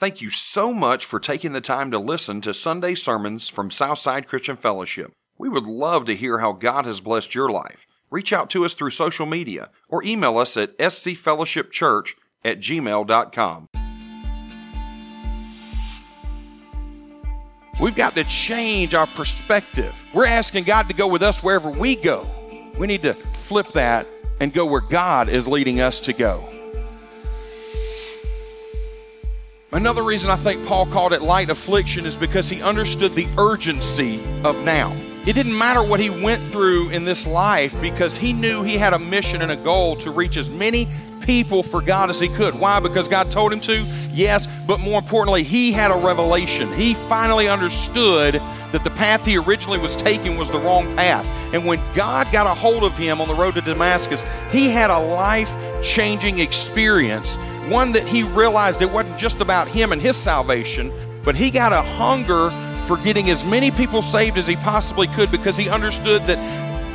Thank you so much for taking the time to listen to Sunday sermons from Southside Christian Fellowship. We would love to hear how God has blessed your life. Reach out to us through social media or email us at scfellowshipchurch at gmail.com. We've got to change our perspective. We're asking God to go with us wherever we go. We need to flip that and go where God is leading us to go. Another reason I think Paul called it light affliction is because he understood the urgency of now. It didn't matter what he went through in this life because he knew he had a mission and a goal to reach as many people for God as he could. Why? Because God told him to? Yes, but more importantly, he had a revelation. He finally understood that the path he originally was taking was the wrong path. And when God got a hold of him on the road to Damascus, he had a life changing experience. One that he realized it wasn't just about him and his salvation, but he got a hunger for getting as many people saved as he possibly could because he understood that,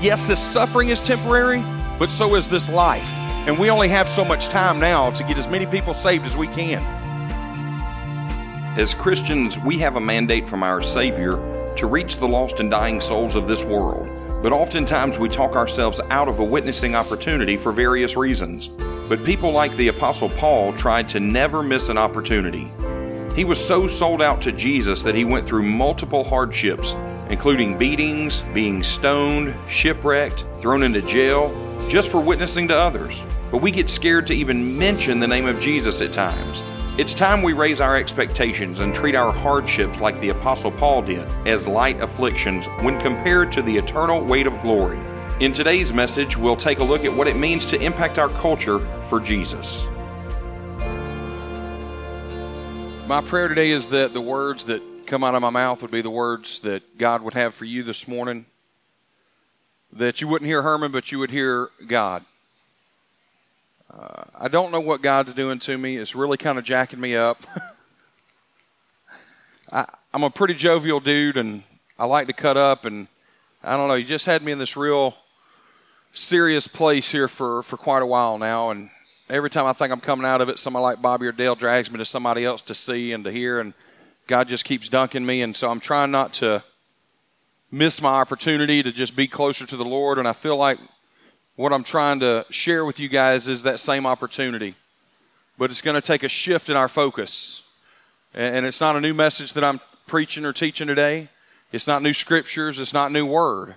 yes, this suffering is temporary, but so is this life. And we only have so much time now to get as many people saved as we can. As Christians, we have a mandate from our Savior to reach the lost and dying souls of this world. But oftentimes we talk ourselves out of a witnessing opportunity for various reasons. But people like the Apostle Paul tried to never miss an opportunity. He was so sold out to Jesus that he went through multiple hardships, including beatings, being stoned, shipwrecked, thrown into jail, just for witnessing to others. But we get scared to even mention the name of Jesus at times. It's time we raise our expectations and treat our hardships like the Apostle Paul did, as light afflictions when compared to the eternal weight of glory. In today's message, we'll take a look at what it means to impact our culture for Jesus. My prayer today is that the words that come out of my mouth would be the words that God would have for you this morning. That you wouldn't hear Herman, but you would hear God. Uh, I don't know what God's doing to me. It's really kind of jacking me up. I, I'm a pretty jovial dude, and I like to cut up, and I don't know. He just had me in this real serious place here for, for quite a while now, and every time I think I'm coming out of it, somebody like Bobby or Dale drags me to somebody else to see and to hear, and God just keeps dunking me, and so I'm trying not to miss my opportunity to just be closer to the Lord, and I feel like what I'm trying to share with you guys is that same opportunity. But it's going to take a shift in our focus. And it's not a new message that I'm preaching or teaching today. It's not new scriptures. It's not new word.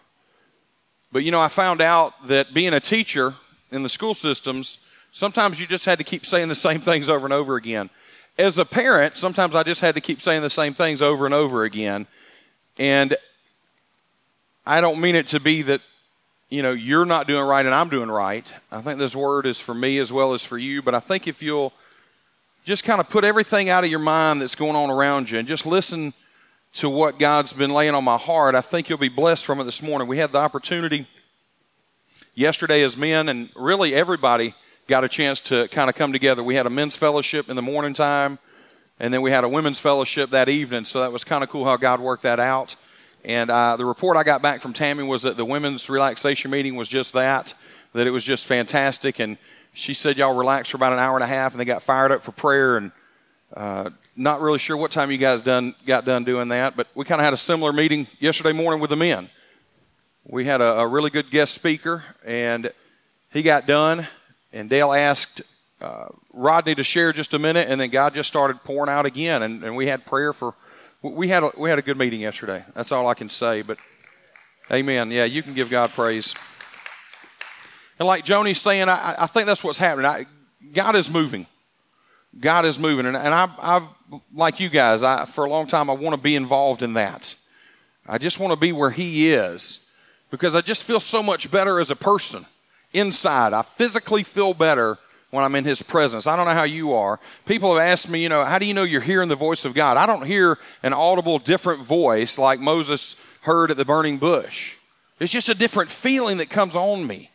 But you know, I found out that being a teacher in the school systems, sometimes you just had to keep saying the same things over and over again. As a parent, sometimes I just had to keep saying the same things over and over again. And I don't mean it to be that you know, you're not doing right and I'm doing right. I think this word is for me as well as for you. But I think if you'll just kind of put everything out of your mind that's going on around you and just listen to what God's been laying on my heart, I think you'll be blessed from it this morning. We had the opportunity yesterday as men, and really everybody got a chance to kind of come together. We had a men's fellowship in the morning time, and then we had a women's fellowship that evening. So that was kind of cool how God worked that out. And uh, the report I got back from Tammy was that the women's relaxation meeting was just that, that it was just fantastic. And she said y'all relaxed for about an hour and a half, and they got fired up for prayer. And uh, not really sure what time you guys done got done doing that, but we kind of had a similar meeting yesterday morning with the men. We had a, a really good guest speaker, and he got done. And Dale asked uh, Rodney to share just a minute, and then God just started pouring out again, and, and we had prayer for we had a, we had a good meeting yesterday. That's all I can say. But, Amen. Yeah, you can give God praise. And like Joni's saying, I, I think that's what's happening. I, God is moving. God is moving, and, and I, I've like you guys. I for a long time I want to be involved in that. I just want to be where He is because I just feel so much better as a person inside. I physically feel better when I'm in His presence. I don't know how you are. People have asked me, you know, how do you know you're hearing the voice of God? I don't hear an audible, different voice like Moses heard at the burning bush. It's just a different feeling that comes on me.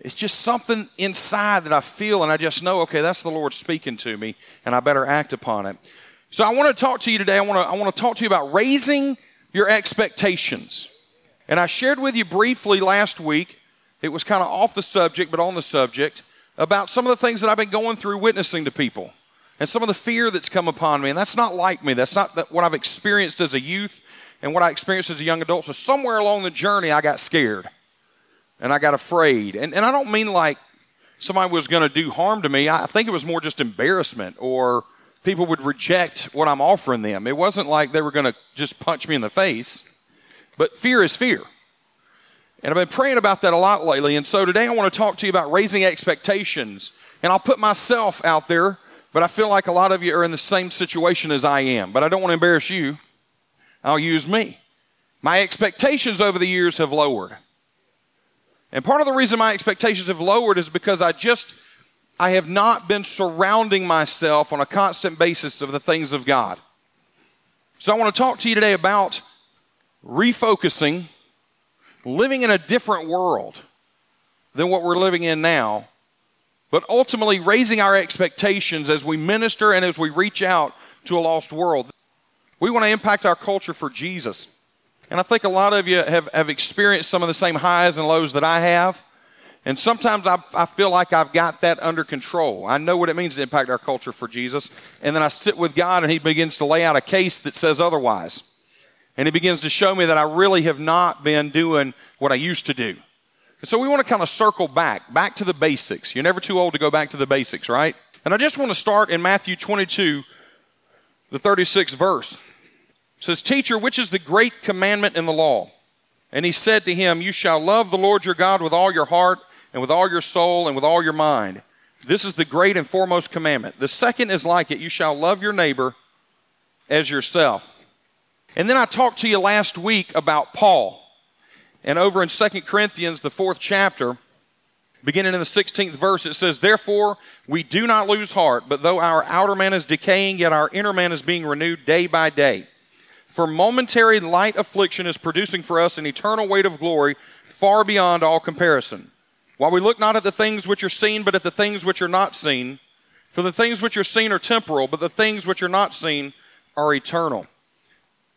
It's just something inside that I feel, and I just know, okay, that's the Lord speaking to me, and I better act upon it. So I want to talk to you today. I want to, I want to talk to you about raising your expectations. And I shared with you briefly last week. It was kind of off the subject, but on the subject about some of the things that I've been going through witnessing to people. and some of the fear that's come upon me. And that's not like me. That's not what I've experienced as a youth and what I experienced as a young adult. So somewhere along the journey, I got scared and I got afraid. And, and I don't mean like somebody was going to do harm to me. I think it was more just embarrassment or people would reject what I'm offering them. It wasn't like they were going to just punch me in the face, but fear is fear. And I've been praying about that a lot lately. And so today I want to talk to you about raising expectations. And I'll put myself out there, but I feel like a lot of you are in the same situation as I am. But I don't want to embarrass you. I'll use me. My expectations over the years have lowered. And part of the reason my expectations have lowered is because I just I have not been surrounding myself on a constant basis of the things of God. So I want to talk to you today about refocusing, living in a different world than what we're living in now, but ultimately raising our expectations as we minister and as we reach out to a lost world. We want to impact our culture for Jesus. And I think a lot of you have, have experienced some of the same highs and lows that I have. And sometimes I, I feel like I've got that under control. I know what it means to impact our culture for Jesus. And then I sit with God and He begins to lay out a case that says otherwise. And He begins to show me that I really have not been doing what I used to do. And so we want to kind of circle back, back to the basics. You're never too old to go back to the basics, right? And I just want to start in Matthew 22, the 36th verse. Says, Teacher, which is the great commandment in the law? And he said to him, You shall love the Lord your God with all your heart and with all your soul and with all your mind. This is the great and foremost commandment. The second is like it you shall love your neighbor as yourself. And then I talked to you last week about Paul. And over in 2 Corinthians, the fourth chapter, beginning in the 16th verse, it says, Therefore, we do not lose heart, but though our outer man is decaying, yet our inner man is being renewed day by day. For momentary light affliction is producing for us an eternal weight of glory far beyond all comparison while we look not at the things which are seen, but at the things which are not seen. For the things which are seen are temporal, but the things which are not seen are eternal.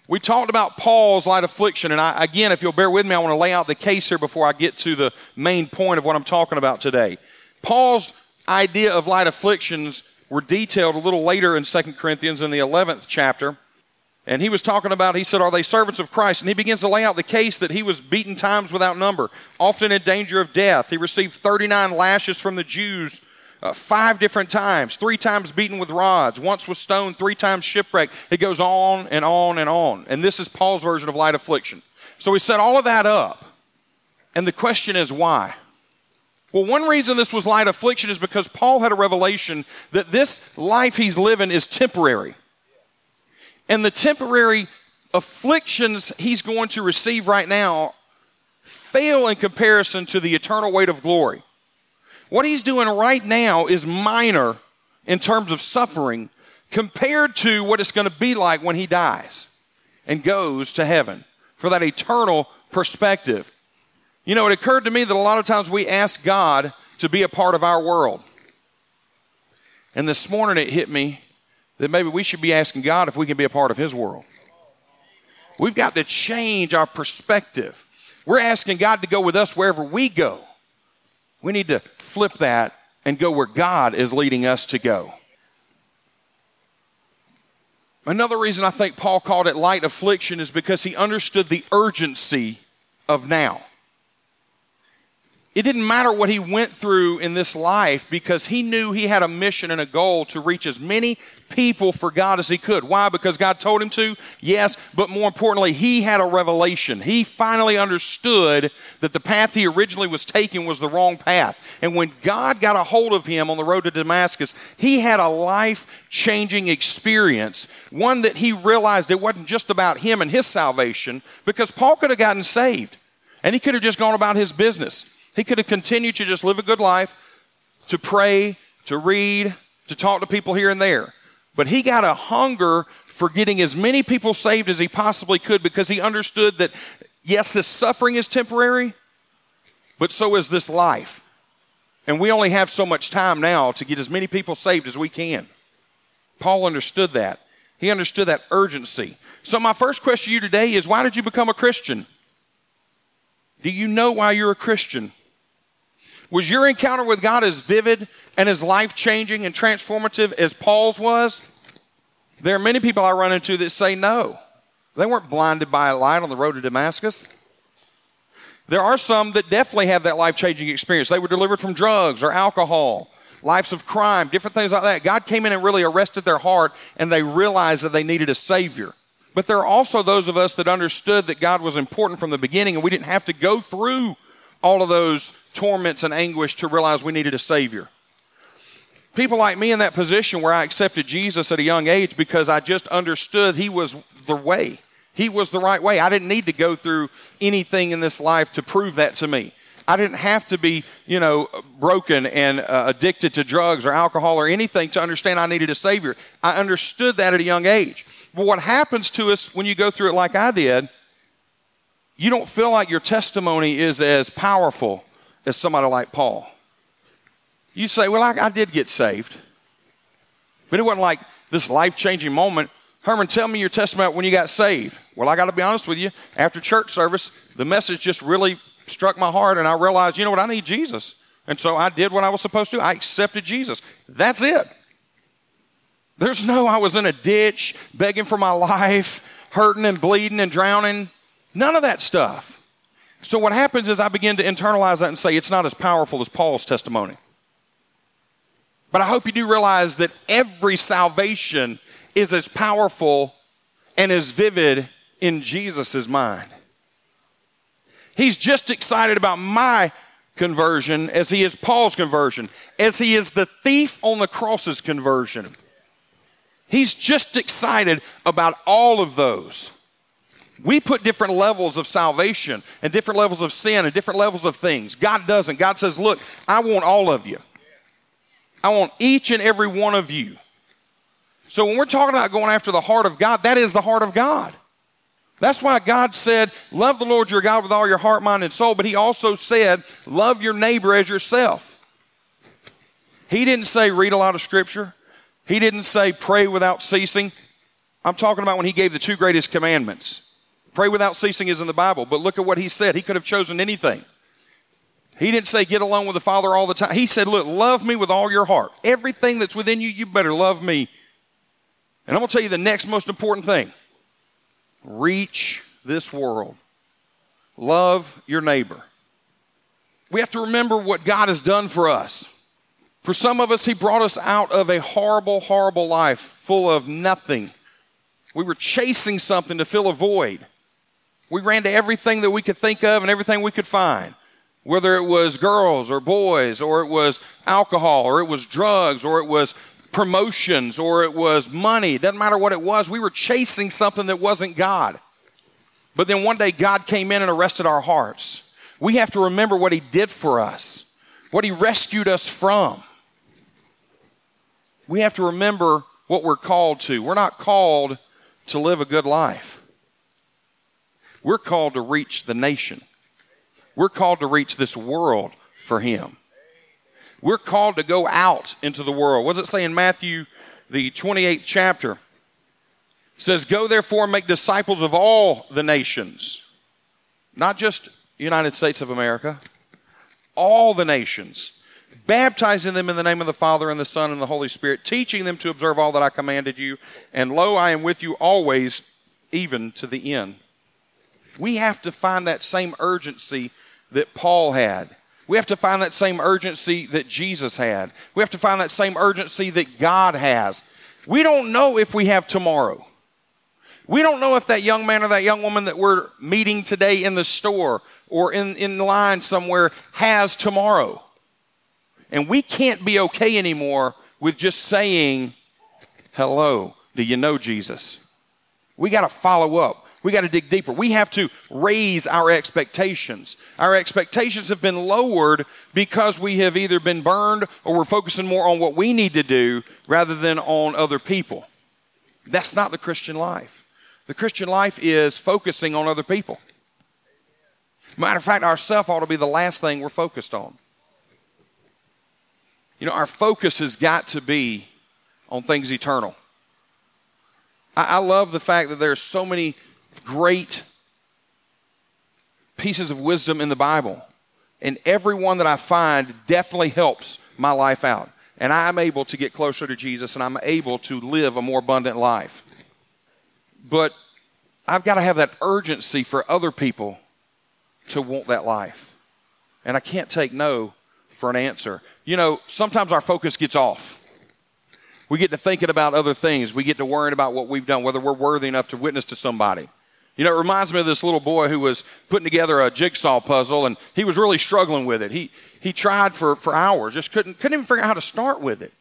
We talked about Paul's light affliction, and I, again, if you'll bear with me, I want to lay out the case here before I get to the main point of what I'm talking about today. Paul's idea of light afflictions were detailed a little later in 2 Corinthians in the 11th chapter. And he was talking about, he said, Are they servants of Christ? And he begins to lay out the case that he was beaten times without number, often in danger of death. He received 39 lashes from the Jews uh, five different times, three times beaten with rods, once was stoned, three times shipwrecked. It goes on and on and on. And this is Paul's version of light affliction. So he set all of that up. And the question is why? Well, one reason this was light affliction is because Paul had a revelation that this life he's living is temporary. And the temporary afflictions he's going to receive right now fail in comparison to the eternal weight of glory. What he's doing right now is minor in terms of suffering compared to what it's going to be like when he dies and goes to heaven for that eternal perspective. You know, it occurred to me that a lot of times we ask God to be a part of our world. And this morning it hit me that maybe we should be asking God if we can be a part of His world. We've got to change our perspective. We're asking God to go with us wherever we go. We need to flip that and go where God is leading us to go. Another reason I think Paul called it light affliction is because he understood the urgency of now. It didn't matter what he went through in this life because he knew he had a mission and a goal to reach as many people for God as he could. Why? Because God told him to? Yes, but more importantly, he had a revelation. He finally understood that the path he originally was taking was the wrong path. And when God got a hold of him on the road to Damascus, he had a life changing experience, one that he realized it wasn't just about him and his salvation, because Paul could have gotten saved and he could have just gone about his business. He could have continued to just live a good life, to pray, to read, to talk to people here and there. But he got a hunger for getting as many people saved as he possibly could because he understood that, yes, this suffering is temporary, but so is this life. And we only have so much time now to get as many people saved as we can. Paul understood that. He understood that urgency. So, my first question to you today is why did you become a Christian? Do you know why you're a Christian? Was your encounter with God as vivid and as life changing and transformative as Paul's was? There are many people I run into that say no. They weren't blinded by a light on the road to Damascus. There are some that definitely have that life changing experience. They were delivered from drugs or alcohol, lives of crime, different things like that. God came in and really arrested their heart and they realized that they needed a Savior. But there are also those of us that understood that God was important from the beginning and we didn't have to go through all of those torments and anguish to realize we needed a Savior. People like me in that position where I accepted Jesus at a young age because I just understood He was the way. He was the right way. I didn't need to go through anything in this life to prove that to me. I didn't have to be, you know, broken and uh, addicted to drugs or alcohol or anything to understand I needed a Savior. I understood that at a young age. But what happens to us when you go through it like I did, you don't feel like your testimony is as powerful as somebody like Paul. You say, Well, I, I did get saved. But it wasn't like this life changing moment. Herman, tell me your testimony when you got saved. Well, I got to be honest with you. After church service, the message just really struck my heart, and I realized, you know what, I need Jesus. And so I did what I was supposed to. I accepted Jesus. That's it. There's no, I was in a ditch begging for my life, hurting and bleeding and drowning. None of that stuff. So what happens is I begin to internalize that and say it's not as powerful as Paul's testimony. But I hope you do realize that every salvation is as powerful and as vivid in Jesus' mind. He's just excited about my conversion as he is Paul's conversion, as he is the thief on the cross's conversion. He's just excited about all of those. We put different levels of salvation and different levels of sin and different levels of things. God doesn't. God says, Look, I want all of you. I want each and every one of you. So when we're talking about going after the heart of God, that is the heart of God. That's why God said, Love the Lord your God with all your heart, mind, and soul. But He also said, Love your neighbor as yourself. He didn't say, Read a lot of scripture. He didn't say, Pray without ceasing. I'm talking about when He gave the two greatest commandments. Pray without ceasing is in the Bible. But look at what He said. He could have chosen anything. He didn't say, Get along with the Father all the time. He said, Look, love me with all your heart. Everything that's within you, you better love me and I'm going to tell you the next most important thing reach this world, love your neighbor. We have to remember what God has done for us. For some of us, He brought us out of a horrible, horrible life full of nothing. We were chasing something to fill a void. We ran to everything that we could think of and everything we could find, whether it was girls or boys, or it was alcohol, or it was drugs, or it was promotions or it was money. It doesn't matter what it was. We were chasing something that wasn't God. But then one day God came in and arrested our hearts. We have to remember what He did for us, what He rescued us from. We have to remember what we're called to. We're not called to live a good life. We're called to reach the nation. We're called to reach this world for Him. We're called to go out into the world. What does it say in Matthew, the 28th chapter? It says, Go therefore and make disciples of all the nations, not just United States of America, all the nations, baptizing them in the name of the Father and the Son and the Holy Spirit, teaching them to observe all that I commanded you. And lo, I am with you always, even to the end. We have to find that same urgency that Paul had. We have to find that same urgency that Jesus had. We have to find that same urgency that God has. We don't know if we have tomorrow. We don't know if that young man or that young woman that we're meeting today in the store or in, in line somewhere has tomorrow. And we can't be okay anymore with just saying, hello, do you know Jesus? We got to follow up. We got to dig deeper. We have to raise our expectations. Our expectations have been lowered because we have either been burned or we're focusing more on what we need to do rather than on other people. That's not the Christian life. The Christian life is focusing on other people. Matter of fact, ourself ought to be the last thing we're focused on. You know, our focus has got to be on things eternal. I, I love the fact that there are so many great pieces of wisdom in the Bible. And everyone that I find definitely helps my life out. And I'm able to get closer to Jesus and I'm able to live a more abundant life. But I've got to have that urgency for other people to want that life. And I can't take no for an answer. You know, sometimes our focus gets off. We get to thinking about other things. We get to worrying about what we've done, whether we're worthy enough to witness to somebody. You know, it reminds me of this little boy who was putting together a jigsaw puzzle and he was really struggling with it. He, he tried for, for hours, just couldn't, couldn't even figure out how to start with it.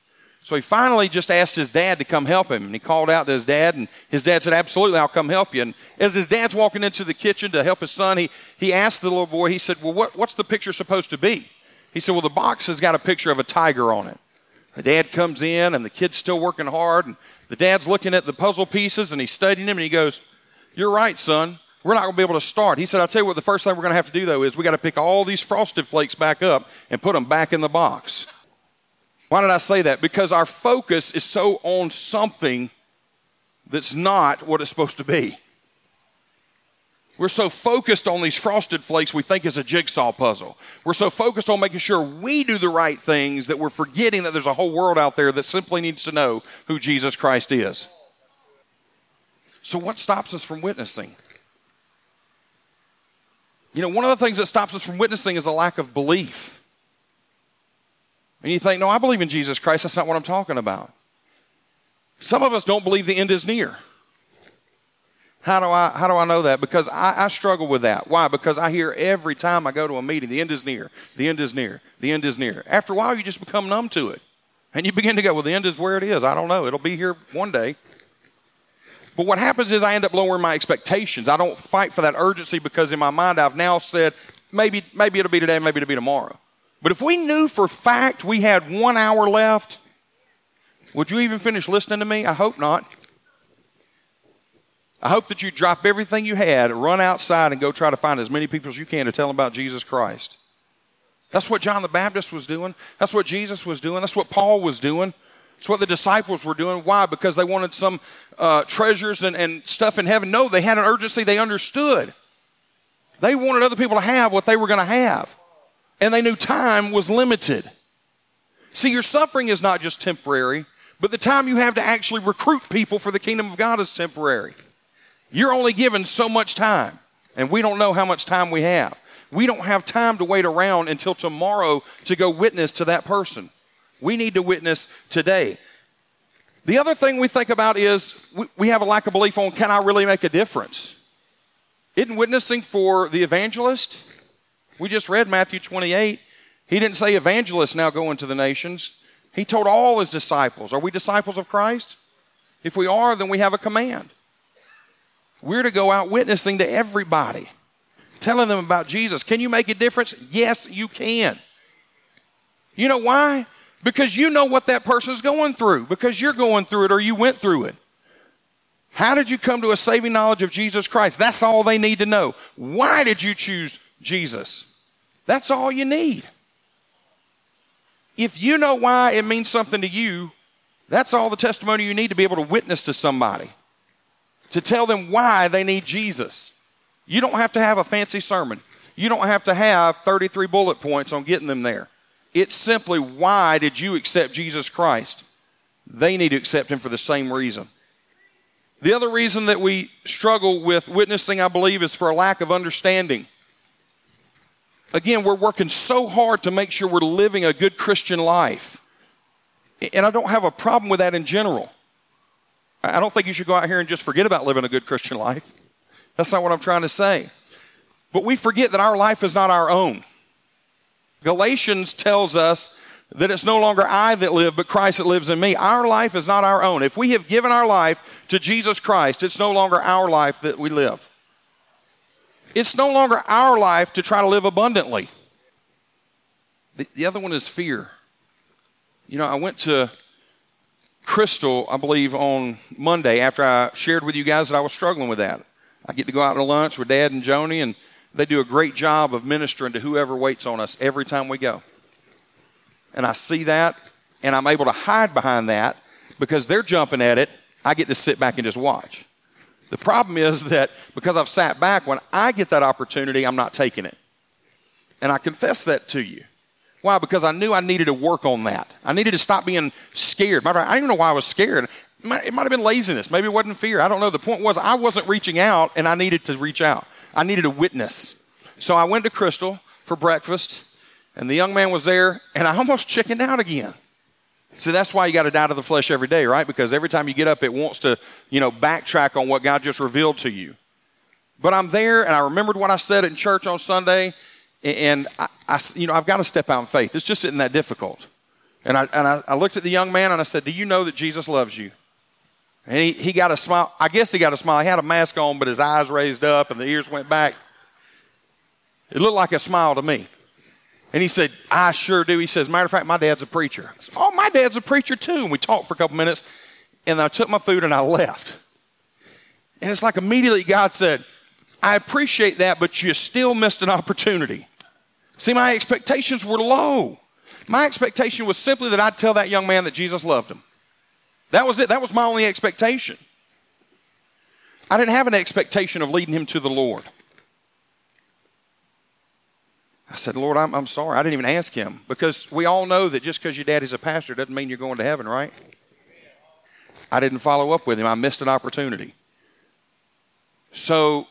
So he finally just asked his dad to come help him. And he called out to his dad, and his dad said, Absolutely, I'll come help you. And as his dad's walking into the kitchen to help his son, he, he asked the little boy, he said, Well, what, what's the picture supposed to be? He said, Well, the box has got a picture of a tiger on it. The dad comes in, and the kid's still working hard, and the dad's looking at the puzzle pieces, and he's studying them, and he goes, You're right, son. We're not going to be able to start. He said, I'll tell you what, the first thing we're going to have to do, though, is we got to pick all these frosted flakes back up and put them back in the box. Why did I say that? Because our focus is so on something that's not what it's supposed to be. We're so focused on these frosted flakes we think is a jigsaw puzzle. We're so focused on making sure we do the right things that we're forgetting that there's a whole world out there that simply needs to know who Jesus Christ is. So, what stops us from witnessing? You know, one of the things that stops us from witnessing is a lack of belief. And you think, no, I believe in Jesus Christ. That's not what I'm talking about. Some of us don't believe the end is near. How do I, how do I know that? Because I, I, struggle with that. Why? Because I hear every time I go to a meeting, the end is near, the end is near, the end is near. After a while, you just become numb to it. And you begin to go, well, the end is where it is. I don't know. It'll be here one day. But what happens is I end up lowering my expectations. I don't fight for that urgency because in my mind I've now said, maybe, maybe it'll be today, maybe it'll be tomorrow. But if we knew for fact we had one hour left, would you even finish listening to me? I hope not. I hope that you drop everything you had, run outside, and go try to find as many people as you can to tell them about Jesus Christ. That's what John the Baptist was doing. That's what Jesus was doing. That's what Paul was doing. It's what the disciples were doing. Why? Because they wanted some uh, treasures and, and stuff in heaven. No, they had an urgency. They understood. They wanted other people to have what they were going to have. And they knew time was limited. See, your suffering is not just temporary, but the time you have to actually recruit people for the kingdom of God is temporary. You're only given so much time, and we don't know how much time we have. We don't have time to wait around until tomorrow to go witness to that person. We need to witness today. The other thing we think about is we, have a lack of belief on can I really make a difference? Isn't witnessing for the evangelist? We just read Matthew 28. He didn't say evangelists now go into the nations. He told all his disciples. Are we disciples of Christ? If we are, then we have a command. We're to go out witnessing to everybody, telling them about Jesus. Can you make a difference? Yes, you can. You know why? Because you know what that person's going through, because you're going through it or you went through it. How did you come to a saving knowledge of Jesus Christ? That's all they need to know. Why did you choose Jesus? That's all you need. If you know why it means something to you, that's all the testimony you need to be able to witness to somebody to tell them why they need Jesus. You don't have to have a fancy sermon. You don't have to have 33 bullet points on getting them there. It's simply why did you accept Jesus Christ? They need to accept him for the same reason. The other reason that we struggle with witnessing, I believe, is for a lack of understanding. Again, we're working so hard to make sure we're living a good Christian life. And I don't have a problem with that in general. I don't think you should go out here and just forget about living a good Christian life. That's not what I'm trying to say. But we forget that our life is not our own. Galatians tells us that it's no longer I that live, but Christ that lives in me. Our life is not our own. If we have given our life to Jesus Christ, it's no longer our life that we live. It's no longer our life to try to live abundantly. The, the other one is fear. You know, I went to Krystal, I believe, on Monday after I shared with you guys that I was struggling with that. I get to go out to lunch with Dad and Joni, and they do a great job of ministering to whoever waits on us every time we go. And I see that, and I'm able to hide behind that because they're jumping at it. I get to sit back and just watch. The problem is that because I've sat back, when I get that opportunity, I'm not taking it. And I confess that to you. Why? Because I knew I needed to work on that. I needed to stop being scared. Matter I didn't even know why I was scared. It might, it might have been laziness. Maybe it wasn't fear. I don't know. The point was I wasn't reaching out and I needed to reach out. I needed a witness. So I went to Krystal for breakfast and the young man was there and I almost chickened out again. See, that's why you got to die to the flesh every day, right? Because every time you get up, it wants to, you know, backtrack on what God just revealed to you. But I'm there and I remembered what I said in church on Sunday and I, I, you know, I've got to step out in faith. It's just isn't that difficult. And, I, and I, I looked at the young man and I said, Do you know that Jesus loves you? And he, he got a smile. I guess he got a smile. He had a mask on, but his eyes raised up and the ears went back. It looked like a smile to me. And he said, I sure do. He says, matter of fact, my dad's a preacher. Said, oh, my dad's a preacher too. And we talked for a couple minutes. And I took my food and I left. And it's like immediately God said, I appreciate that, but you still missed an opportunity. See, my expectations were low. My expectation was simply that I'd tell that young man that Jesus loved him. That was it. That was my only expectation. I didn't have an expectation of leading him to the Lord. I said, Lord, I'm, I'm sorry. I didn't even ask him because we all know that just because your daddy's a pastor doesn't mean you're going to heaven, right? I didn't follow up with him. I missed an opportunity. So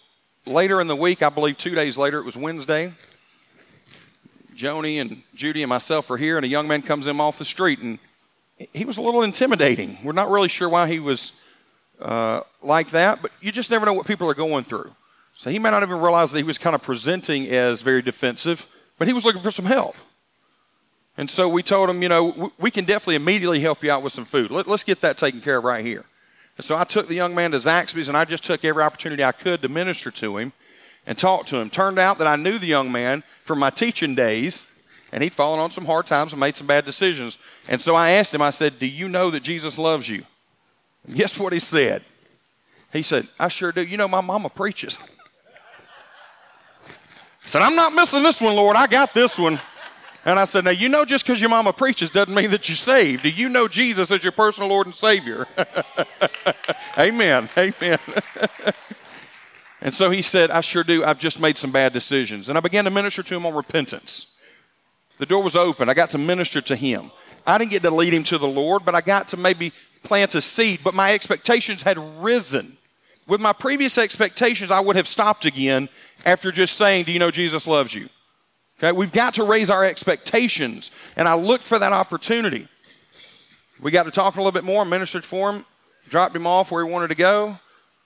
later in the week, I believe two days later, it was Wednesday, Joni and Judy and myself are here, and a young man comes in off the street, and he was a little intimidating. We're not really sure why he was uh, like that, but you just never know what people are going through. So he may not even realize that he was kind of presenting as very defensive, but he was looking for some help. And so we told him, you know, we can definitely immediately help you out with some food. Let, us get that taken care of right here. And so I took the young man to Zaxby's and I just took every opportunity I could to minister to him and talk to him. Turned out that I knew the young man from my teaching days, and he'd fallen on some hard times and made some bad decisions. And so I asked him, I said, Do you know that Jesus loves you? And guess what he said? He said, I sure do. You know, my mama preaches. I said, I'm not missing this one, Lord. I got this one. And I said, Now, you know, just because your mama preaches doesn't mean that you're saved. Do you know Jesus as your personal Lord and Savior? Amen. Amen. and so he said, I sure do. I've just made some bad decisions. And I began to minister to him on repentance. The door was open. I got to minister to him. I didn't get to lead him to the Lord, but I got to maybe plant a seed. But my expectations had risen. With my previous expectations, I would have stopped again after just saying, Do you know Jesus loves you? Okay, we've got to raise our expectations. And I looked for that opportunity. We got to talk a little bit more, ministered for him, dropped him off where he wanted to go.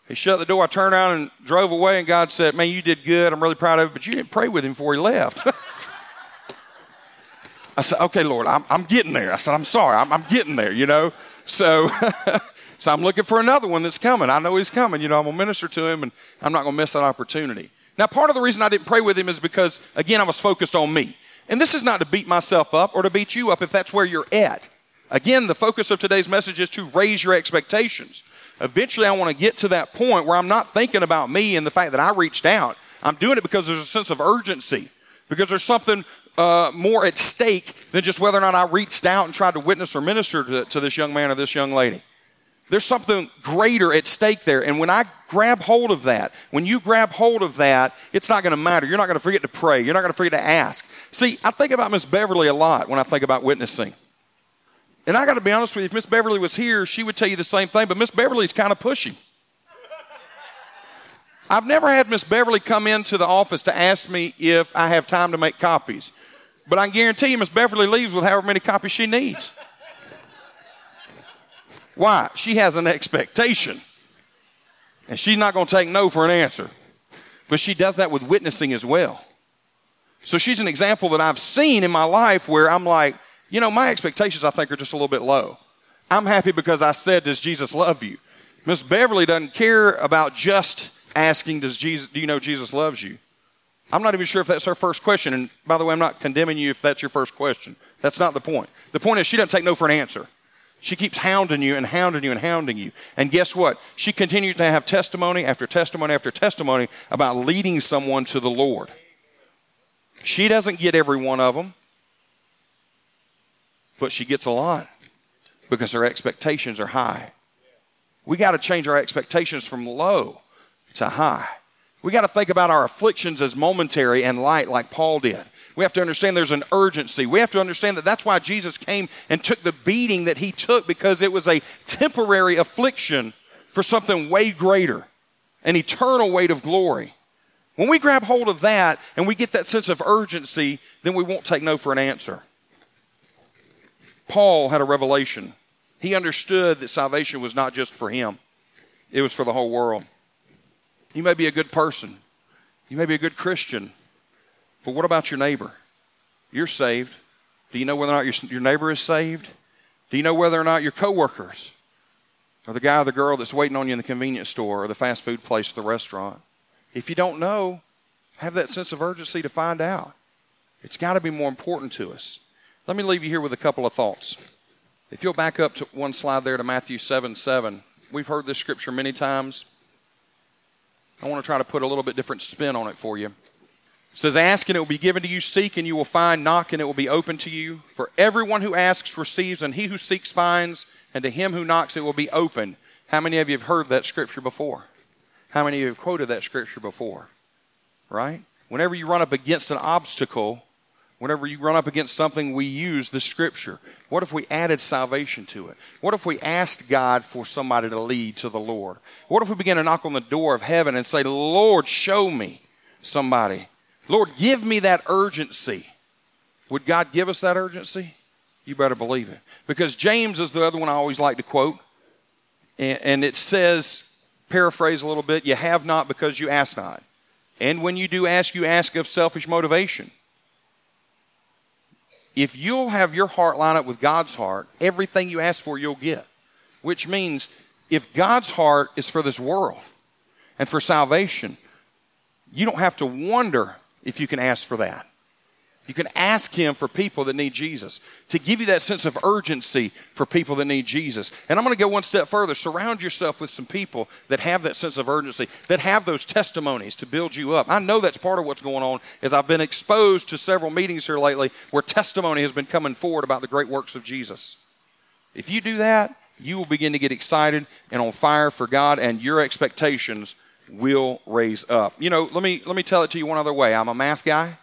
He shut the door. I turned around and drove away, and God said, Man, you did good. I'm really proud of it, but you didn't pray with him before he left. I said, Okay, Lord, I'm, I'm, getting there. I said, I'm sorry. I'm, I'm getting there, you know? So. so I'm looking for another one that's coming. I know he's coming. You know, I'm going to minister to him, and I'm not going to miss that opportunity. Now, part of the reason I didn't pray with him is because, again, I was focused on me. And this is not to beat myself up or to beat you up if that's where you're at. Again, the focus of today's message is to raise your expectations. Eventually, I want to get to that point where I'm not thinking about me and the fact that I reached out. I'm doing it because there's a sense of urgency, because there's something uh, more at stake than just whether or not I reached out and tried to witness or minister to, to this young man or this young lady. There's something greater at stake there. And when I grab hold of that, when you grab hold of that, it's not going to matter. You're not going to forget to pray. You're not going to forget to ask. See, I think about Miss Beverly a lot when I think about witnessing. And I got to be honest with you, if Miss Beverly was here, she would tell you the same thing, but Miss Beverly's kind of pushy. I've never had Miss Beverly come into the office to ask me if I have time to make copies. But I guarantee you, Miss Beverly leaves with however many copies she needs. Why? She has an expectation. And she's not going to take no for an answer. But she does that with witnessing as well. So she's an example that I've seen in my life where I'm like, you know, my expectations I think are just a little bit low. I'm happy because I said, Does Jesus love you? Miss Beverly doesn't care about just asking, Does Jesus do you know Jesus loves you? I'm not even sure if that's her first question. And by the way, I'm not condemning you if that's your first question. That's not the point. The point is she doesn't take no for an answer. She keeps hounding you and hounding you and hounding you. And guess what? She continues to have testimony after testimony after testimony about leading someone to the Lord. She doesn't get every one of them, but she gets a lot because her expectations are high. We got to change our expectations from low to high. We got to think about our afflictions as momentary and light, like Paul did. We have to understand there's an urgency. We have to understand that that's why Jesus came and took the beating that he took because it was a temporary affliction for something way greater, an eternal weight of glory. When we grab hold of that and we get that sense of urgency, then we won't take no for an answer. Paul had a revelation. He understood that salvation was not just for him, it was for the whole world. You may be a good person, you may be a good Christian, but what about your neighbor? You're saved. Do you know whether or not your, your neighbor is saved? Do you know whether or not your coworkers or the guy or the girl that's waiting on you in the convenience store or the fast food place or the restaurant? If you don't know, have that sense of urgency to find out. It's got to be more important to us. Let me leave you here with a couple of thoughts. If you'll back up to one slide there to Matthew 7 7, we've heard this scripture many times. I want to try to put a little bit different spin on it for you. It says, Ask and it will be given to you, seek and you will find, knock and it will be open to you. For everyone who asks receives, and he who seeks finds, and to him who knocks it will be open. How many of you have heard that scripture before? How many of you have quoted that scripture before? Right? Whenever you run up against an obstacle, whenever you run up against something, we use the scripture. What if we added salvation to it? What if we asked God for somebody to lead to the Lord? What if we began to knock on the door of heaven and say, Lord, show me somebody? Lord, give me that urgency. Would God give us that urgency? You better believe it. Because James is the other one I always like to quote. And, it says, paraphrase a little bit, you have not because you ask not. And when you do ask, you ask of selfish motivation. If you'll have your heart line up with God's heart, everything you ask for, you'll get. Which means if God's heart is for this world and for salvation, you don't have to wonder if you can ask for that. You can ask Him for people that need Jesus, to give you that sense of urgency for people that need Jesus. And I'm going to go one step further. Surround yourself with some people that have that sense of urgency, that have those testimonies to build you up. I know that's part of what's going on, as I've been exposed to several meetings here lately where testimony has been coming forward about the great works of Jesus. If you do that, you will begin to get excited and on fire for God, and your expectations will raise up. You know, let me let me tell it to you one other way. I'm a math guy.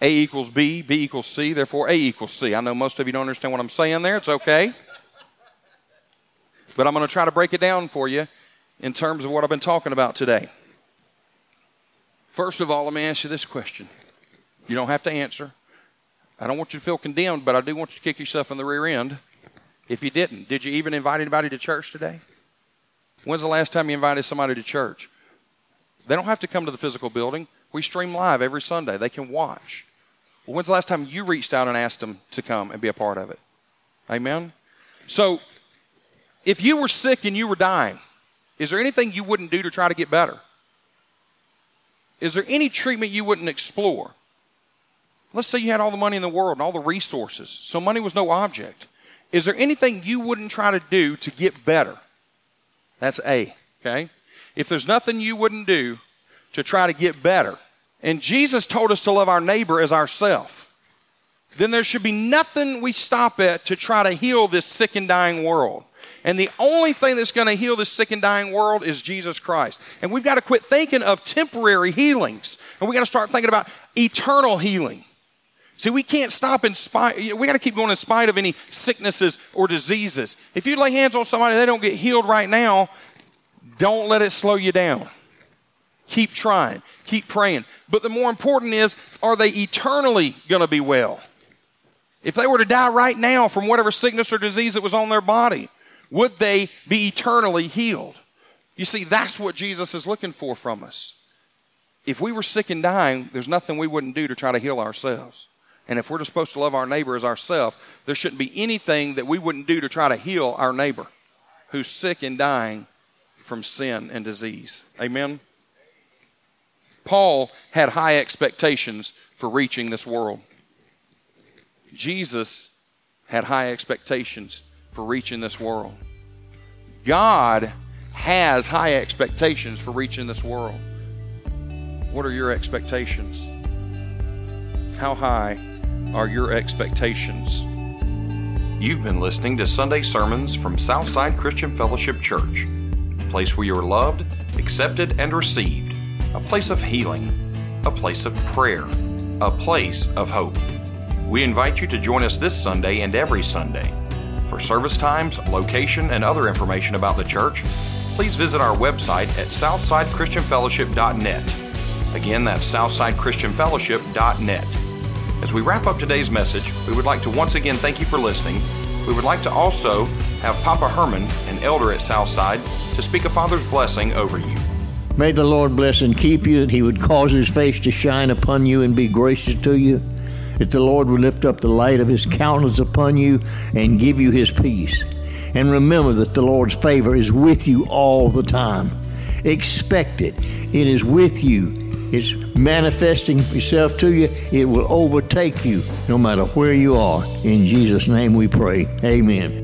A equals B, B equals C, therefore A equals C. I know most of you don't understand what I'm saying there. It's okay. But I'm going to try to break it down for you in terms of what I've been talking about today. First of all, let me ask you this question. You don't have to answer. I don't want you to feel condemned, but I do want you to kick yourself in the rear end. If you didn't, did you even invite anybody to church today? When's the last time you invited somebody to church? They don't have to come to the physical building. We stream live every Sunday. They can watch. Well, when's the last time you reached out and asked them to come and be a part of it? Amen? So, if you were sick and you were dying, is there anything you wouldn't do to try to get better? Is there any treatment you wouldn't explore? Let's say you had all the money in the world and all the resources, so money was no object. Is there anything you wouldn't try to do to get better? That's A, okay? If there's nothing you wouldn't do to try to get better, and Jesus told us to love our neighbor as ourself, then there should be nothing we stop at to try to heal this sick and dying world. And the only thing that's going to heal this sick and dying world is Jesus Christ. And we've got to quit thinking of temporary healings. And we've got to start thinking about eternal healing. See, we can't stop in spite, we got to keep going in spite of any sicknesses or diseases. If you lay hands on somebody, they don't get healed right now, don't let it slow you down. Keep trying, keep praying. But the more important is, are they eternally going to be well? If they were to die right now from whatever sickness or disease that was on their body, would they be eternally healed? You see, that's what Jesus is looking for from us. If we were sick and dying, there's nothing we wouldn't do to try to heal ourselves. And if we're just supposed to love our neighbor as ourselves, there shouldn't be anything that we wouldn't do to try to heal our neighbor who's sick and dying from sin and disease. Amen? Paul had high expectations for reaching this world. Jesus had high expectations for reaching this world. God has high expectations for reaching this world. What are your expectations? How high are your expectations? You've been listening to Sunday sermons from Southside Christian Fellowship Church, a place where you are loved, accepted, and received a place of healing, a place of prayer, a place of hope. We invite you to join us this Sunday and every Sunday. For service times, location, and other information about the church, please visit our website at southsidechristianfellowship.net. Again, that's southsidechristianfellowship.net. As we wrap up today's message, we would like to once again thank you for listening. We would like to also have Papa Herman, an elder at Southside, to speak a Father's blessing over you. May the Lord bless and keep you, that He would cause His face to shine upon you and be gracious to you, that the Lord would lift up the light of His countenance upon you and give you His peace. And remember that the Lord's favor is with you all the time. Expect it. It is with you. It's manifesting itself to you. It will overtake you no matter where you are. In Jesus' name we pray. Amen.